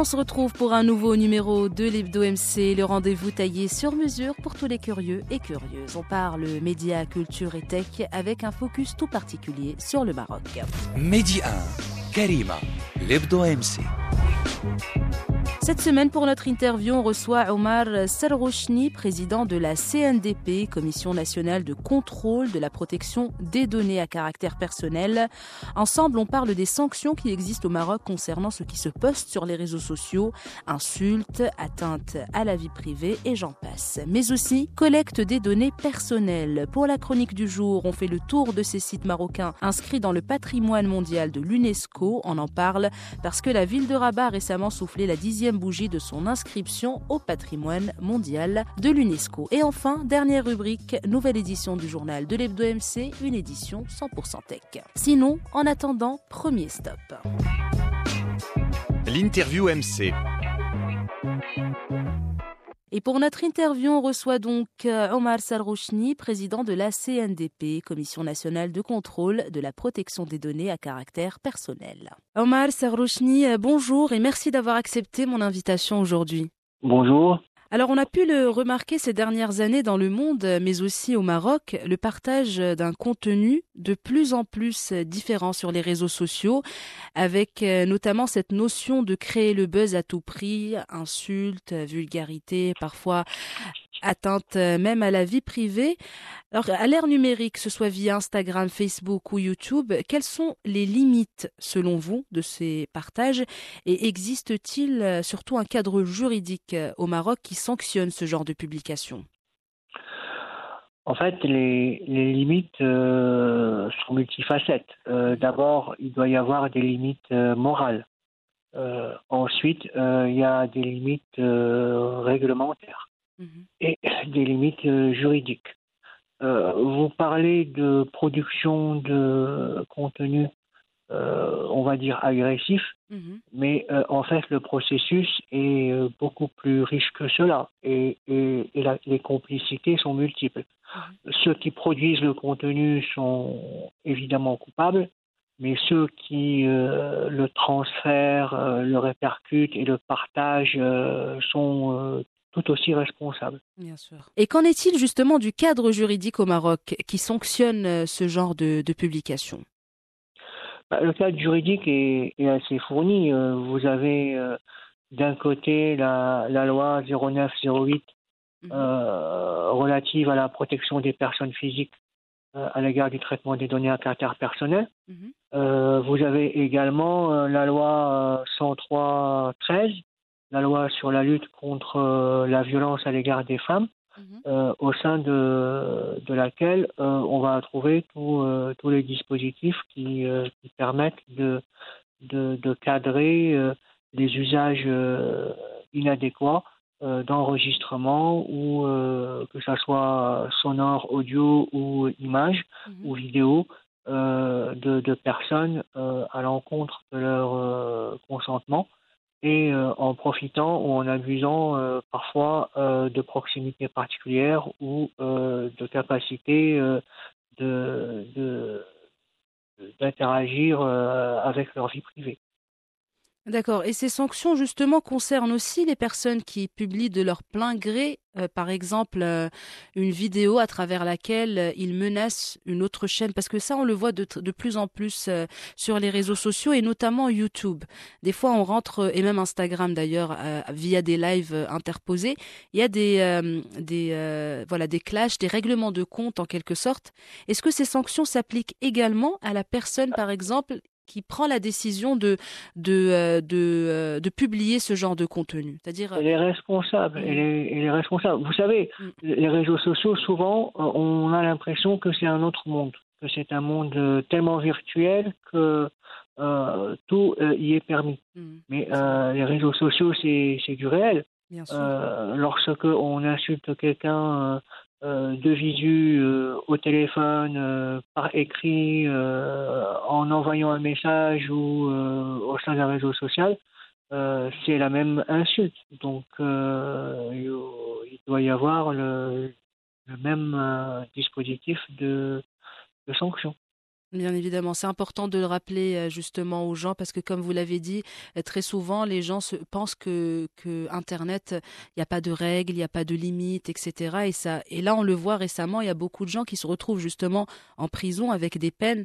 on se retrouve pour un nouveau numéro de l'Hebdo MC, le rendez-vous taillé sur mesure pour tous les curieux et curieuses. On parle médias, culture et tech avec un focus tout particulier sur le Maroc. Média 1, Karima, l'Hebdo MC. Cette semaine, pour notre interview, on reçoit Omar Serrouchni, président de la CNDP, Commission nationale de contrôle de la protection des données à caractère personnel. Ensemble, on parle des sanctions qui existent au Maroc concernant ce qui se poste sur les réseaux sociaux, insultes, atteintes à la vie privée et j'en passe. Mais aussi collecte des données personnelles. Pour la chronique du jour, on fait le tour de ces sites marocains inscrits dans le patrimoine mondial de l'UNESCO. On en parle parce que la ville de Rabat a récemment soufflé la dixième bougie de son inscription au patrimoine mondial de l'UNESCO. Et enfin, dernière rubrique, nouvelle édition du journal de l'Hebdo MC, une édition 100% tech. Sinon, en attendant, premier stop. L'interview MC. Et pour notre interview, on reçoit donc euh, Omar Sarrouchni, président de la CNDP, Commission nationale de contrôle de la protection des données à caractère personnel. Omar Sarrouchni, euh, bonjour et merci d'avoir accepté mon invitation aujourd'hui. Bonjour. Alors on a pu le remarquer ces dernières années dans le monde, mais aussi au Maroc, le partage d'un contenu de plus en plus différent sur les réseaux sociaux, avec euh, notamment cette notion de créer le buzz à tout prix, insultes, vulgarité, parfois atteinte euh, même à la vie privée. Alors à l'ère numérique, que ce soit via Instagram, Facebook ou YouTube, quelles sont les limites selon vous de ces partages? Et existe-t-il euh, surtout un cadre juridique euh, au Maroc qui sanctionne ce genre de publication? En fait, les, limites sont multifacettes. D'abord, il doit y avoir des limites morales. Ensuite, il y a des limites réglementaires Mhm. et des limites euh, juridiques. Euh, vous parlez de production de contenu, euh, on va dire agressif, Mhm. mais euh, en fait le processus est beaucoup plus riche que cela et, et- et la- les complicités sont multiples. Ceux qui produisent le contenu sont évidemment coupables, mais ceux qui euh, le transfèrent, euh, le répercutent et le partagent euh, sont tout aussi responsables. Bien sûr. Et qu'en est-il justement du cadre juridique au Maroc qui sanctionne euh, ce genre de, de publication? Bah, Le cadre juridique est, est assez fourni. Euh, Vous avez euh, d'un côté la, la loi 0908 Mhm. euh, relative à la protection des personnes physiques euh, à l'égard du traitement des données à caractère personnel. Mhm. Vous avez également la loi euh, 103-13, la loi sur la lutte contre euh, la violence à l'égard des femmes, Mhm. euh, au sein de, de laquelle euh, on va trouver tous tous les dispositifs qui, qui permettent de, de, de cadrer les usages inadéquats d'enregistrement ou euh, que ce soit sonore, audio ou image Mhm. ou vidéo euh, de, de personnes euh, à l'encontre de leur consentement et euh, en profitant ou en abusant euh, parfois euh, de proximité particulière ou de capacité euh, de, de- d'interagir avec leur vie privée. D'accord. Et ces sanctions, justement, concernent aussi les personnes qui publient de leur plein gré, euh, par exemple, euh, une vidéo à travers laquelle euh, ils menacent une autre chaîne. Parce que ça, on le voit de, plus en plus sur les réseaux sociaux et notamment YouTube. Des fois, on rentre, et même Instagram d'ailleurs, via des lives interposés, il y a des, des, voilà, des clashs, des règlements de compte en quelque sorte. Est-ce que ces sanctions s'appliquent également à la personne, par exemple, qui prend la décision de, de, euh, de, euh, de publier ce genre de contenu. C'est-à-dire, Elle est responsable. Mm. Elle est, elle est responsable. Vous savez, Mm. les réseaux sociaux, souvent, euh, on a l'impression que c'est un autre monde, que c'est un monde tellement virtuel que euh, tout euh, y est permis. Hmm, Mais euh, les réseaux sociaux, c'est c'est du réel. bien sûr. Lorsque on insulte quelqu'un euh, de visu au téléphone, par écrit, en envoyant un message ou au sein d'un réseau social, c'est la même insulte. Donc, il doit y avoir le, le même dispositif de, de sanction. Bien évidemment, c'est important de le rappeler euh, justement aux gens parce que comme vous l'avez dit, euh, très souvent les gens se, pensent que, Internet, il n'y a pas de règles, il n'y a pas de limites, etc. Et, ça, et là, on le voit récemment, il y a beaucoup de gens qui se retrouvent justement en prison avec des peines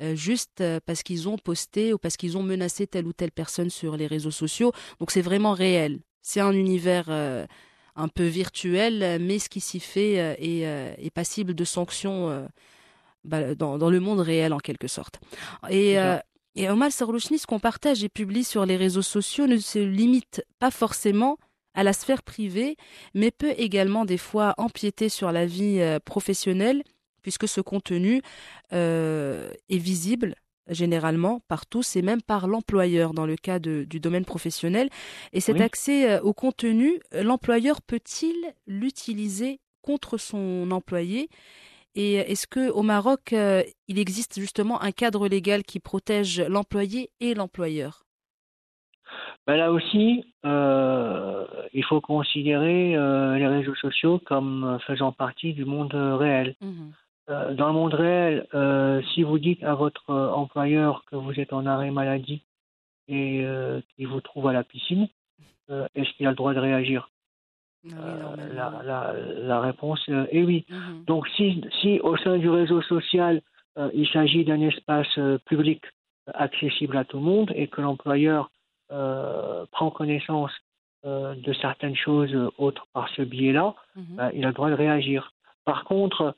euh, juste parce qu'ils ont posté ou parce qu'ils ont menacé telle ou telle personne sur les réseaux sociaux. Donc c'est vraiment réel. C'est un univers un peu virtuel, mais ce qui s'y fait est passible de sanctions bah, dans, le monde réel en quelque sorte. Et, euh, et Omar Sarouchni, ce qu'on partage et publie sur les réseaux sociaux ne se limite pas forcément à la sphère privée, mais peut également des fois empiéter sur la vie euh, professionnelle, puisque ce contenu euh, est visible généralement par tous et même par l'employeur dans le cas du domaine professionnel. Et cet accès au contenu, l'employeur peut-il l'utiliser contre son employé? Et est-ce que au Maroc, euh, il existe justement un cadre légal qui protège l'employé et l'employeur? Ben Là aussi, euh, il faut considérer euh, les réseaux sociaux comme faisant partie du monde réel. Mhm. dans le monde réel, si vous dites à votre employeur que vous êtes en arrêt maladie et qu'il vous trouve à la piscine, est-ce qu'il a le droit de réagir? Euh, la, la, réponse euh, est oui. Mhm. Donc si, si au sein du réseau social, euh, il s'agit d'un espace public accessible à tout le monde et que l'employeur prend connaissance de certaines choses autres par ce biais-là, mhm. ben, il a le droit de réagir. Par contre,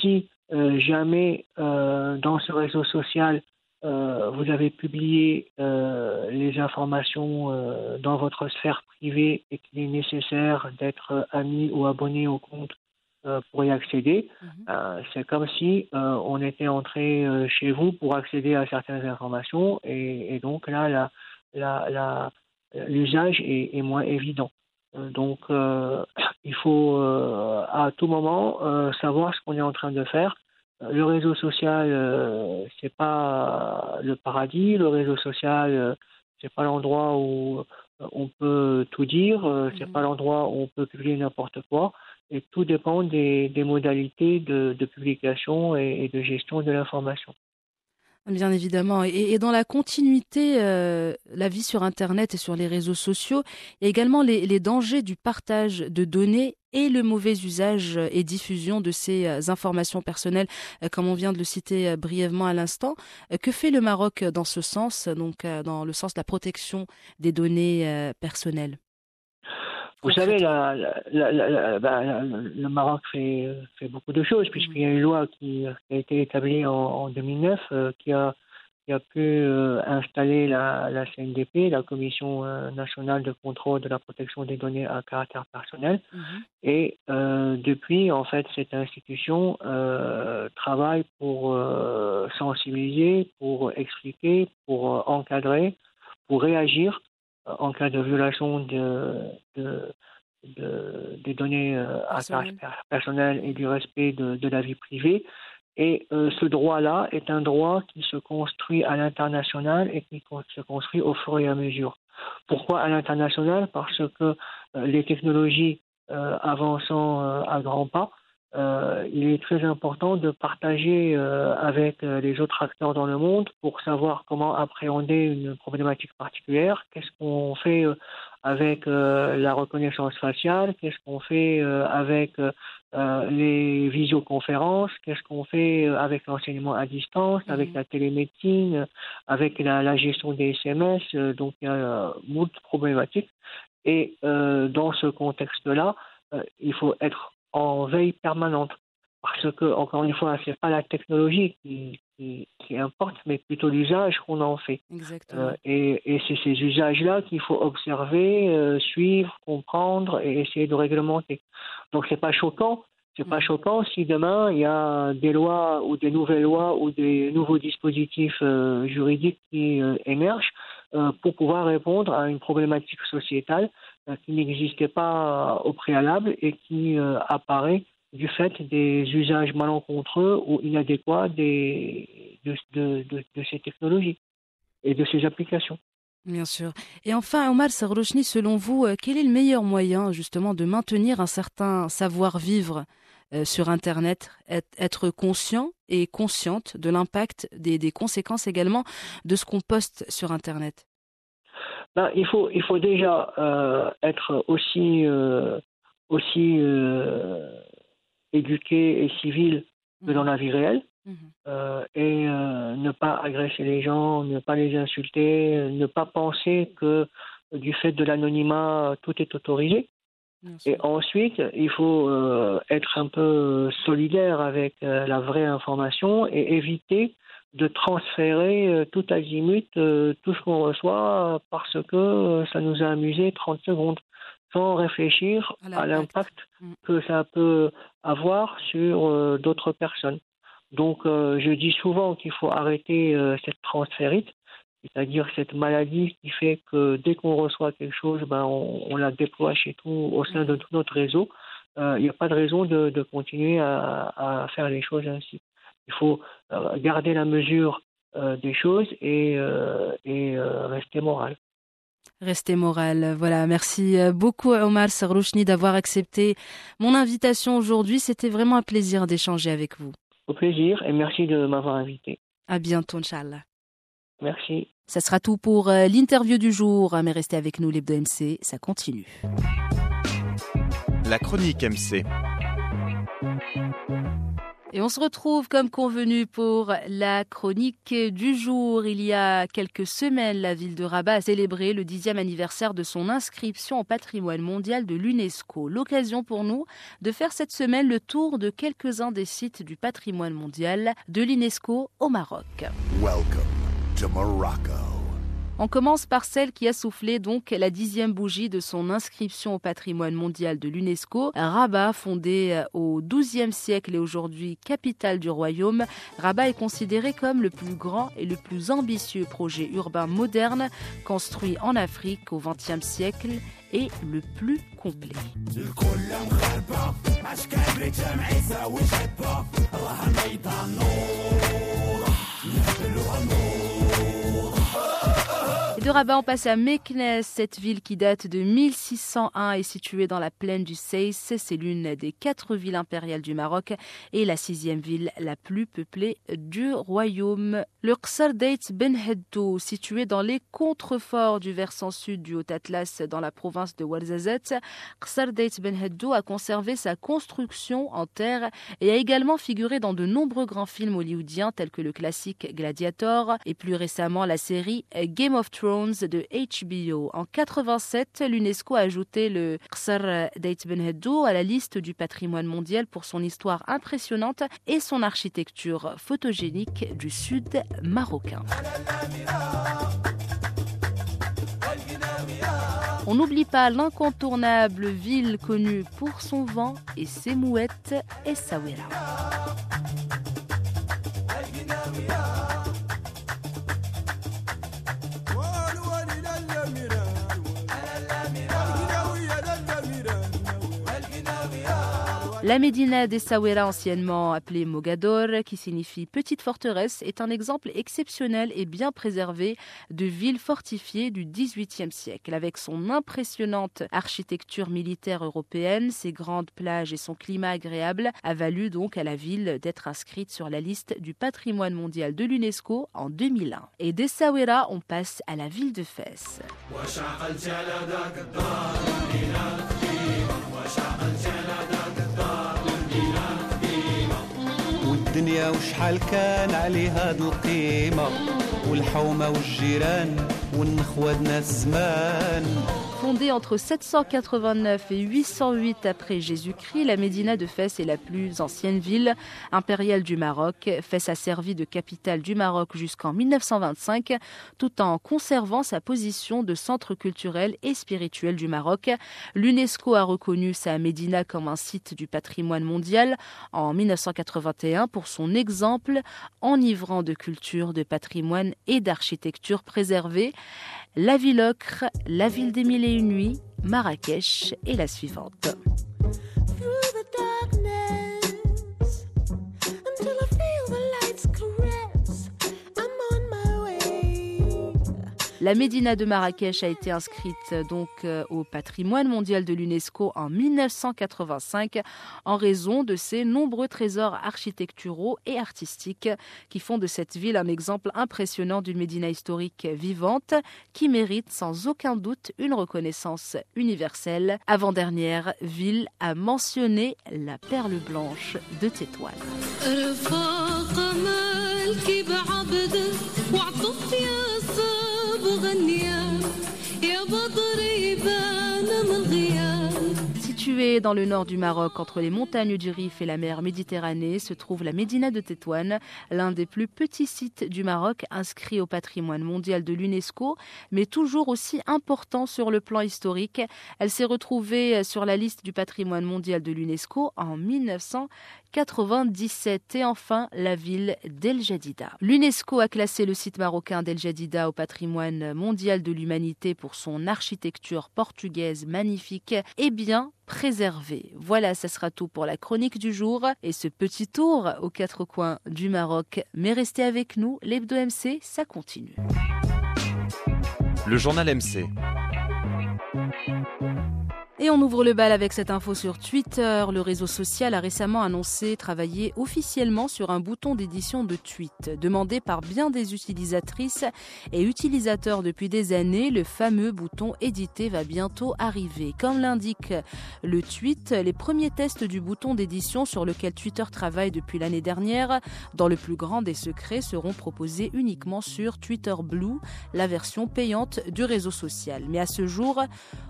si jamais dans ce réseau social, euh, vous avez publié euh, les informations euh, dans votre sphère privée et qu'il est nécessaire d'être ami ou abonné au compte pour y accéder, mhm. c'est comme si on était entré chez vous pour accéder à certaines informations et, donc là, l'usage est, est, moins évident. donc, il faut à tout moment savoir ce qu'on est en train de faire le réseau social, euh, c'est pas le paradis. Le réseau social, euh, c'est pas l'endroit où euh, on peut tout dire. C'est mhm. pas l'endroit où on peut publier n'importe quoi. Et tout dépend des, modalités de, publication et de gestion de l'information. Bien évidemment. Et, dans la continuité, euh, la vie sur Internet et sur les réseaux sociaux, il y a également les, dangers du partage de données et le mauvais usage et diffusion de ces euh, informations personnelles, euh, comme on vient de le citer brièvement à l'instant. que fait le Maroc dans ce sens, donc dans le sens de la protection des données personnelles? Vous savez, la, ben, le Maroc fait, fait, beaucoup de choses, puisqu'il y a une loi qui, a été établie en, 2009 euh, qui, a, qui, a, pu euh, installer la, la, CNDP, la Commission euh, nationale de contrôle de la protection des données à caractère personnel. Mhm. Et depuis, en fait, cette institution travaille pour sensibiliser, pour expliquer, pour encadrer, pour réagir en cas de violation de, de, des données euh, à caractère personnel et du respect de, la vie privée. Et euh, ce droit-là est un droit qui se construit à l'international et qui se construit au fur et à mesure. Pourquoi à l'international? Parce que euh, les technologies avançant à grands pas, euh, il est très important de partager euh, avec euh, les autres acteurs dans le monde pour savoir comment appréhender une problématique particulière, qu'est-ce qu'on fait avec la reconnaissance faciale, qu'est-ce qu'on fait avec les visioconférences, qu'est-ce qu'on fait avec l'enseignement à distance, avec mhm. la télémédecine, avec la, la, gestion des SMS, donc il y a beaucoup de problématiques. Et dans ce contexte-là, il faut être en veille permanente. Parce que, encore une fois, ce n'est pas la technologie qui, qui, importe, mais plutôt l'usage qu'on en fait. Exactement. Euh, et, c'est ces usages-là qu'il faut observer, euh, suivre, comprendre et essayer de réglementer. Donc, c'est pas choquant. C'est pas mm. choquant si demain il y a des lois ou des nouvelles lois ou des nouveaux dispositifs euh, juridiques qui émergent pour pouvoir répondre à une problématique sociétale qui n'existait pas au préalable et qui apparaît du fait des usages malencontreux ou inadéquats des, de, de, de, ces technologies et de ces applications. Bien sûr. Et enfin, Omar Sarrochni, selon vous, euh, quel est le meilleur moyen justement de maintenir un certain savoir-vivre euh, sur Internet, être conscient et consciente de l'impact, des, des, conséquences également de ce qu'on poste sur Internet? Ben, il, faut, il faut déjà euh, être aussi, aussi éduqué et civil que dans mhm. la vie réelle. Mhm. Euh, et euh, ne pas agresser les gens, ne pas les insulter, ne pas penser que du fait de l'anonymat, tout est autorisé. Et ensuite, il faut euh, être un peu solidaire avec la vraie information et éviter de transférer tout azimut tout ce qu'on reçoit parce que ça nous a amusé 30 secondes sans réfléchir à l'impact mm. que ça peut avoir sur d'autres personnes. Donc, euh, je dis souvent qu'il faut arrêter euh, cette transférite, c'est-à-dire cette maladie qui fait que dès qu'on reçoit quelque chose, ben, on, la déploie chez tout, au sein de tout notre réseau. Euh, il n'y a pas de raison de, continuer à, faire les choses ainsi. Il faut garder la mesure des choses et, rester moral. Rester moral. Voilà, merci beaucoup Omar Sarrouchni d'avoir accepté mon invitation aujourd'hui. C'était vraiment un plaisir d'échanger avec vous. Au plaisir et merci de m'avoir invité. À bientôt, Inch'Allah. Merci. Ça sera tout pour euh, l'interview du jour, mais restez avec nous, l'Hebdo MC, ça continue. La chronique MC. Et on se retrouve comme convenu pour la chronique du jour. Il y a quelques semaines, la ville de Rabat a célébré le dixième anniversaire de son inscription au patrimoine mondial de l'UNESCO. L'occasion pour nous de faire cette semaine le tour de quelques-uns des sites du patrimoine mondial de l'UNESCO au Maroc. Welcome to Morocco. On commence par celle qui a soufflé donc la dixième bougie de son inscription au patrimoine mondial de l'UNESCO. Rabat, fondé euh, au XIIe siècle et aujourd'hui capitale du royaume, Rabat est considéré comme le plus grand et le plus ambitieux projet urbain moderne construit en Afrique au XXe siècle et le plus complet. De Rabat, on passe à Meknes. Cette ville qui date de 1601 est située dans la plaine du Seis. C'est l'une des quatre villes impériales du Maroc et la sixième ville la plus peuplée du royaume. Le Qsar Deit Ben Heddo, situé dans les contreforts du versant sud du Haut-Atlas dans la province de Ouarzazate, Qsar Deit Ben Heddo a conservé sa construction en terre et a également figuré dans de nombreux grands films hollywoodiens tels que le classique Gladiator et plus récemment la série Game of Thrones de HBO. En 87, l'UNESCO a ajouté le Qsar Deit Ben Heddo à la liste du patrimoine mondial pour son histoire impressionnante et son architecture photogénique du sud marocain. On n'oublie pas l'incontournable ville connue pour son vent et ses mouettes, Essaouira. La Médina d'Essaouira, anciennement appelée Mogador, qui signifie petite forteresse, est un exemple exceptionnel et bien préservé de ville fortifiée du XVIIIe siècle. Avec son impressionnante architecture militaire européenne, ses grandes plages et son climat agréable, a valu donc à la ville d'être inscrite sur la liste du patrimoine mondial de l'UNESCO en 2001. Et d'Essaouira, on passe à la ville de Fès. الدنيا وشحال كان عليها القيمة والحومة والجيران والنخوة الزمان. Fondée entre 789 et 808 après Jésus-Christ, la Médina de Fès est la plus ancienne ville impériale du Maroc. Fès a servi de capitale du Maroc jusqu'en 1925, tout en conservant sa position de centre culturel et spirituel du Maroc. L'UNESCO a reconnu sa Médina comme un site du patrimoine mondial en 1981 pour son exemple enivrant de culture, de patrimoine et d'architecture préservée. La ville ocre, la ville des mille et une nuits, Marrakech et la suivante. La Médina de Marrakech a été inscrite donc euh, au patrimoine mondial de l'UNESCO en 1985 en raison de ses nombreux trésors architecturaux et artistiques qui font de cette ville un exemple impressionnant d'une Médina historique vivante qui mérite sans aucun doute une reconnaissance universelle. Avant-dernière ville à mentionner la perle blanche de Tétouan. Dans le nord du Maroc, entre les montagnes du Rif et la mer Méditerranée, se trouve la Médina de Tétouan, l'un des plus petits sites du Maroc inscrit au patrimoine mondial de l'UNESCO, mais toujours aussi important sur le plan historique. Elle s'est retrouvée sur la liste du patrimoine mondial de l'UNESCO en 1997 et enfin la ville d'El Jadida. L'UNESCO a classé le site marocain d'El Jadida au patrimoine mondial de l'humanité pour son architecture portugaise magnifique et bien préservé. Voilà, ça sera tout pour la chronique du jour et ce petit tour aux quatre coins du Maroc. Mais restez avec nous, l'Hebdo MC, ça continue. Le journal MC. Et on ouvre le bal avec cette info sur Twitter. Le réseau social a récemment annoncé travailler officiellement sur un bouton d'édition de tweets. Demandé par bien des utilisatrices et utilisateurs depuis des années, le fameux bouton éditer va bientôt arriver. Comme l'indique le tweet, les premiers tests du bouton d'édition sur lequel Twitter travaille depuis l'année dernière, dans le plus grand des secrets, seront proposés uniquement sur Twitter Blue, la version payante du réseau social. Mais à ce jour,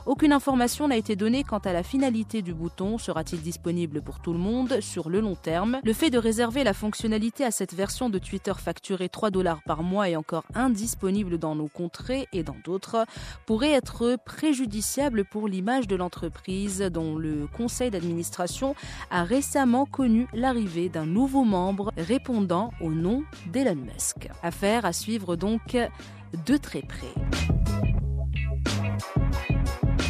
aucune information n'a été donnée quant à la finalité du bouton. Sera-t-il disponible pour tout le monde sur le long terme? Le fait de réserver la fonctionnalité à cette version de Twitter facturée 3 dollars par mois et encore indisponible dans nos contrées et dans d'autres pourrait être préjudiciable pour l'image de l'entreprise dont le conseil d'administration a récemment connu l'arrivée d'un nouveau membre répondant au nom d'Elon Musk. Affaire à suivre donc de très près.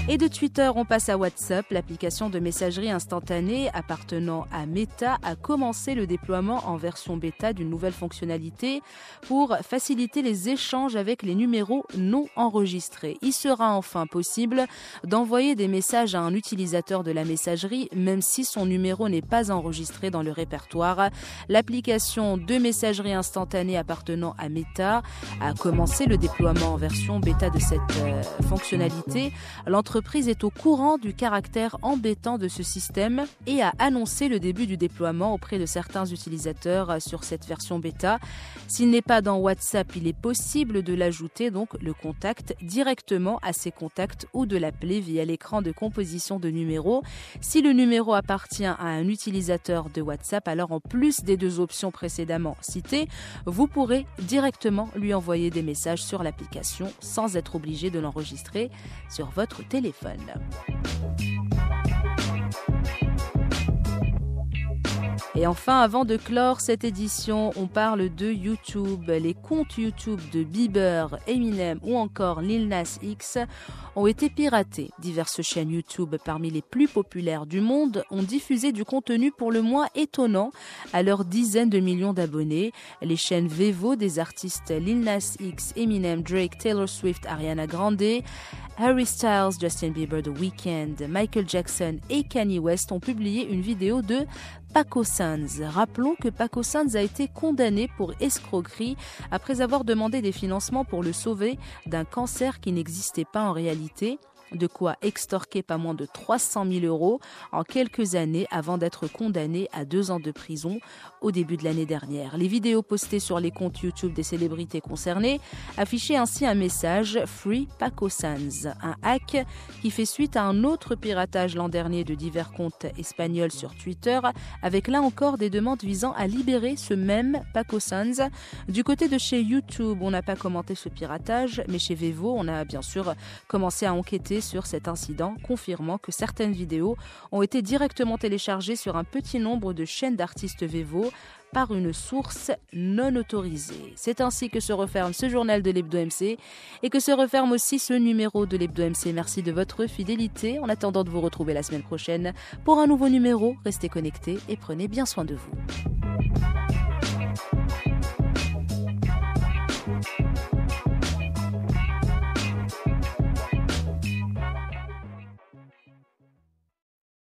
Et de Twitter, on passe à WhatsApp. L'application de messagerie instantanée appartenant à Meta a commencé le déploiement en version bêta d'une nouvelle fonctionnalité pour faciliter les échanges avec les numéros non enregistrés. Il sera enfin possible d'envoyer des messages à un utilisateur de la messagerie même si son numéro n'est pas enregistré dans le répertoire. L'application de messagerie instantanée appartenant à Meta a commencé le déploiement en version bêta de cette euh, fonctionnalité est au courant du caractère embêtant de ce système et a annoncé le début du déploiement auprès de certains utilisateurs sur cette version bêta. S'il n'est pas dans WhatsApp, il est possible de l'ajouter, donc le contact, directement à ses contacts ou de l'appeler via l'écran de composition de numéros. Si le numéro appartient à un utilisateur de WhatsApp, alors en plus des deux options précédemment citées, vous pourrez directement lui envoyer des messages sur l'application sans être obligé de l'enregistrer sur votre téléphone. Et enfin, avant de clore cette édition, on parle de YouTube. Les comptes YouTube de Bieber, Eminem ou encore Lil Nas X ont été piratés. Diverses chaînes YouTube parmi les plus populaires du monde ont diffusé du contenu pour le moins étonnant à leurs dizaines de millions d'abonnés. Les chaînes Vevo des artistes Lil Nas X, Eminem, Drake, Taylor Swift, Ariana Grande, Harry Styles, Justin Bieber, The Weeknd, Michael Jackson et Kanye West ont publié une vidéo de Paco Sanz. Rappelons que Paco Sanz a été condamné pour escroquerie après avoir demandé des financements pour le sauver d'un cancer qui n'existait pas en réalité de quoi extorquer pas moins de 300 000 euros en quelques années avant d'être condamné à deux ans de prison au début de l'année dernière. Les vidéos postées sur les comptes YouTube des célébrités concernées affichaient ainsi un message Free Paco Sanz, un hack qui fait suite à un autre piratage l'an dernier de divers comptes espagnols sur Twitter, avec là encore des demandes visant à libérer ce même Paco Sanz. Du côté de chez YouTube, on n'a pas commenté ce piratage, mais chez Vevo, on a bien sûr commencé à enquêter sur cet incident, confirmant que certaines vidéos ont été directement téléchargées sur un petit nombre de chaînes d'artistes Vevo par une source non autorisée. C'est ainsi que se referme ce journal de l'Hebdo MC et que se referme aussi ce numéro de l'Hebdo MC. Merci de votre fidélité. En attendant de vous retrouver la semaine prochaine pour un nouveau numéro, restez connectés et prenez bien soin de vous.